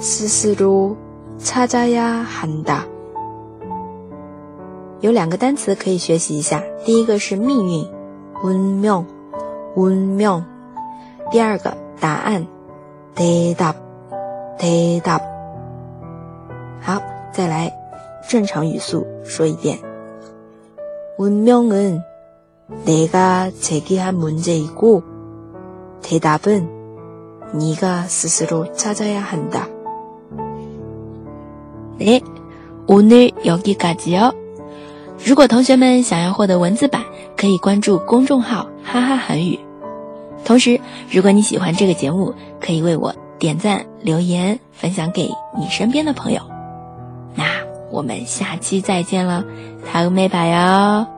스스로 찾아야 한다. 有两个单词可以学习一下，第一个是 命运 운명 운명 第二个答案 대답 대답 好，再来正常语速说一遍。 운명은 내가 제기한 문제이고 대답은 네가 스스로 찾아야 한다. 네, 오늘 여기까지요. 如果同学们想要获得文字版，可以关注公众号“哈哈韩语”。同时，如果你喜欢这个节目，可以为我点赞、留言、分享给你身边的朋友。那我们下期再见了，다음에봐요。